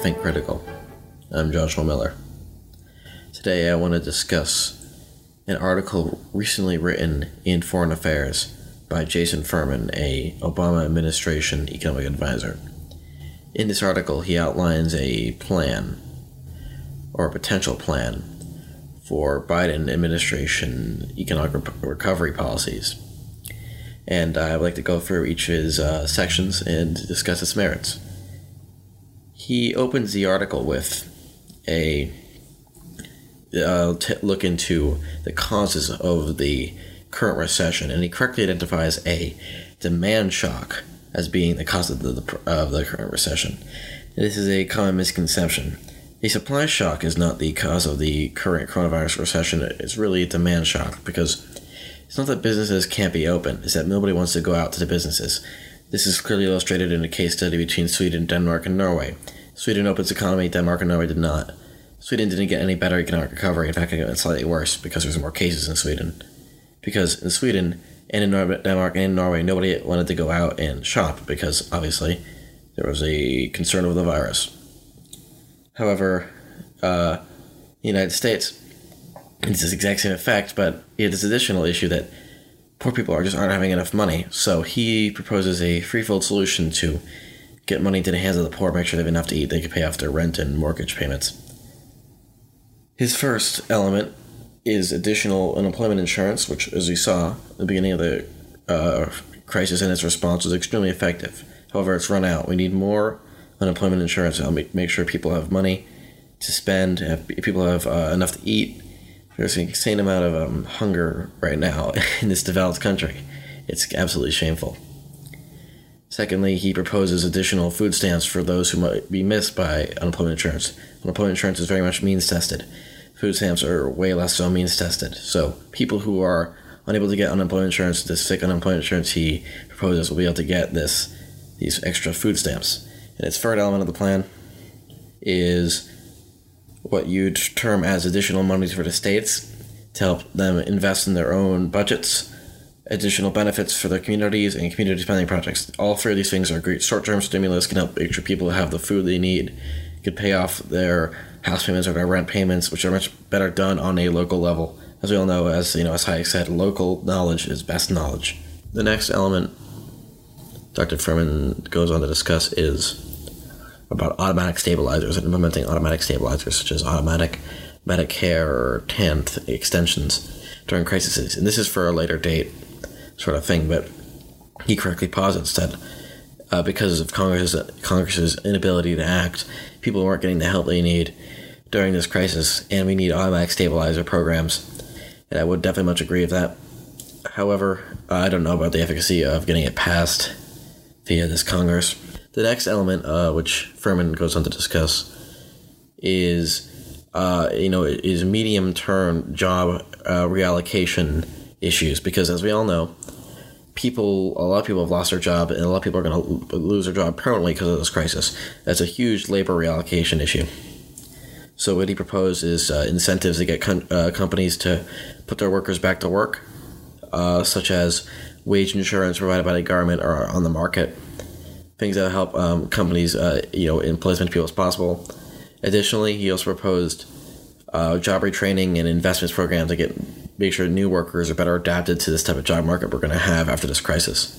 Think Critical. I'm Joshua Miller. Today I want to discuss an article recently written in Foreign Affairs by Jason Furman, a Obama administration economic advisor. In this article, he outlines a plan or a potential plan for Biden administration economic recovery policies. And I would like to go through each of his uh, sections and discuss its merits. He opens the article with a uh, t- look into the causes of the current recession, and he correctly identifies a demand shock as being the cause of the, of the current recession. This is a common misconception. A supply shock is not the cause of the current coronavirus recession. It's really a demand shock because it's not that businesses can't be open, it's that nobody wants to go out to the businesses. This is clearly illustrated in a case study between Sweden, Denmark, and Norway. Sweden opened its economy, Denmark and Norway did not. Sweden didn't get any better economic recovery. In fact, it got slightly worse because there's more cases in Sweden. Because in Sweden and in Denmark and in Norway, nobody wanted to go out and shop because obviously there was a concern over the virus. However, uh, the United States, it's this exact same effect, but it has additional issue that poor people are just aren't having enough money. So he proposes a threefold solution to get money into the hands of the poor, make sure they have enough to eat, they can pay off their rent and mortgage payments. His first element is additional unemployment insurance, which, as we saw at the beginning of the uh, crisis and its response, was extremely effective. However, it's run out. We need more unemployment insurance to make, make sure people have money to spend, have, people have uh, enough to eat. There's an insane amount of um, hunger right now in this developed country. It's absolutely shameful. Secondly, he proposes additional food stamps for those who might be missed by unemployment insurance. Unemployment insurance is very much means tested. Food stamps are way less so means tested. So people who are unable to get unemployment insurance, this fake unemployment insurance he proposes will be able to get this these extra food stamps. And its third element of the plan is what you'd term as additional monies for the states to help them invest in their own budgets additional benefits for their communities and community spending projects. All three of these things are great. Short term stimulus can help make sure people have the food they need, can pay off their house payments or their rent payments, which are much better done on a local level. As we all know, as you know, as Hayek said, local knowledge is best knowledge. The next element Dr. Furman goes on to discuss is about automatic stabilizers and implementing automatic stabilizers such as automatic Medicare or TANF extensions during crises. And this is for a later date sort of thing. But he correctly posits that uh, because of Congress's, Congress's inability to act, people weren't getting the help they need during this crisis, and we need automatic stabilizer programs. And I would definitely much agree with that. However, I don't know about the efficacy of getting it passed via this Congress. The next element, uh, which Furman goes on to discuss, is uh, you know is medium term job uh, reallocation issues because as we all know, people, a lot of people have lost their job, and a lot of people are going to lose their job permanently because of this crisis. That's a huge labor reallocation issue. So what he proposed is uh, incentives to get com- uh, companies to put their workers back to work, uh, such as wage insurance provided by the government or on the market, things that help um, companies, uh, you know, employ as many people as possible. Additionally, he also proposed uh, job retraining and investments programs to get make sure new workers are better adapted to this type of job market we're going to have after this crisis.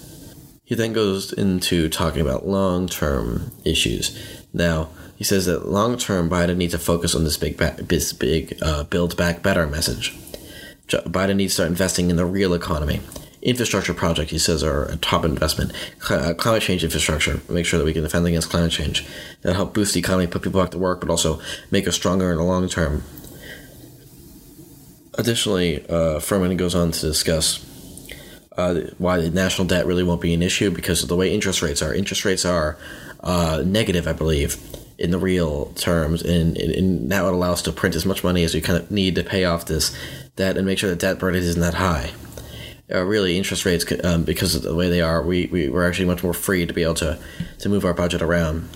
He then goes into talking about long term issues. Now, he says that long term, Biden needs to focus on this big, this big uh, build back better message. Biden needs to start investing in the real economy. Infrastructure project he says, are a top investment. Uh, climate change infrastructure, make sure that we can defend against climate change. That'll help boost the economy, put people back to work, but also make us stronger in the long term. Additionally, uh, Furman goes on to discuss uh, why the national debt really won't be an issue because of the way interest rates are. Interest rates are uh, negative, I believe, in the real terms, and, and, that would allow us to print as much money as we kind of need to pay off this debt and make sure the debt burden isn't that high. Uh, really, interest rates, um, because of the way they are, we, we, we're actually much more free to be able to, to move our budget around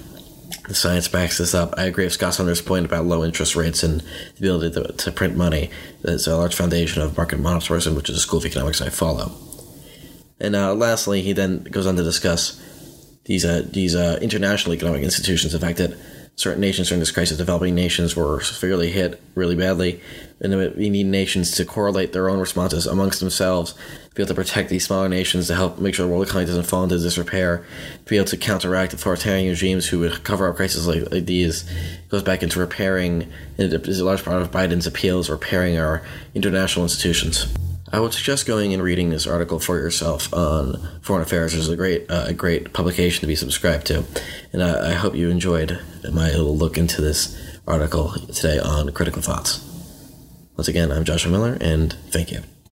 the science backs this up. I agree with Scott Sumner's point about low interest rates and the ability to, to print money. That's a large foundation of market monetarism, which is a school of economics I follow. And uh, lastly, he then goes on to discuss these uh, these uh, international economic institutions. The fact that certain nations during this crisis, developing nations were severely hit really badly, and we need nations to correlate their own responses amongst themselves, be able to protect these smaller nations, to help make sure the world economy doesn't fall into disrepair, to be able to counteract authoritarian regimes who would cover up crises like, like these. It goes back into repairing, and is a large part of Biden's appeals, repairing our international institutions. I would suggest going and reading this article for yourself on Foreign Affairs. It's a great, uh, a great publication to be subscribed to, and I, I hope you enjoyed my little look into this article today on critical thoughts. Once again, I'm Joshua Miller, and thank you.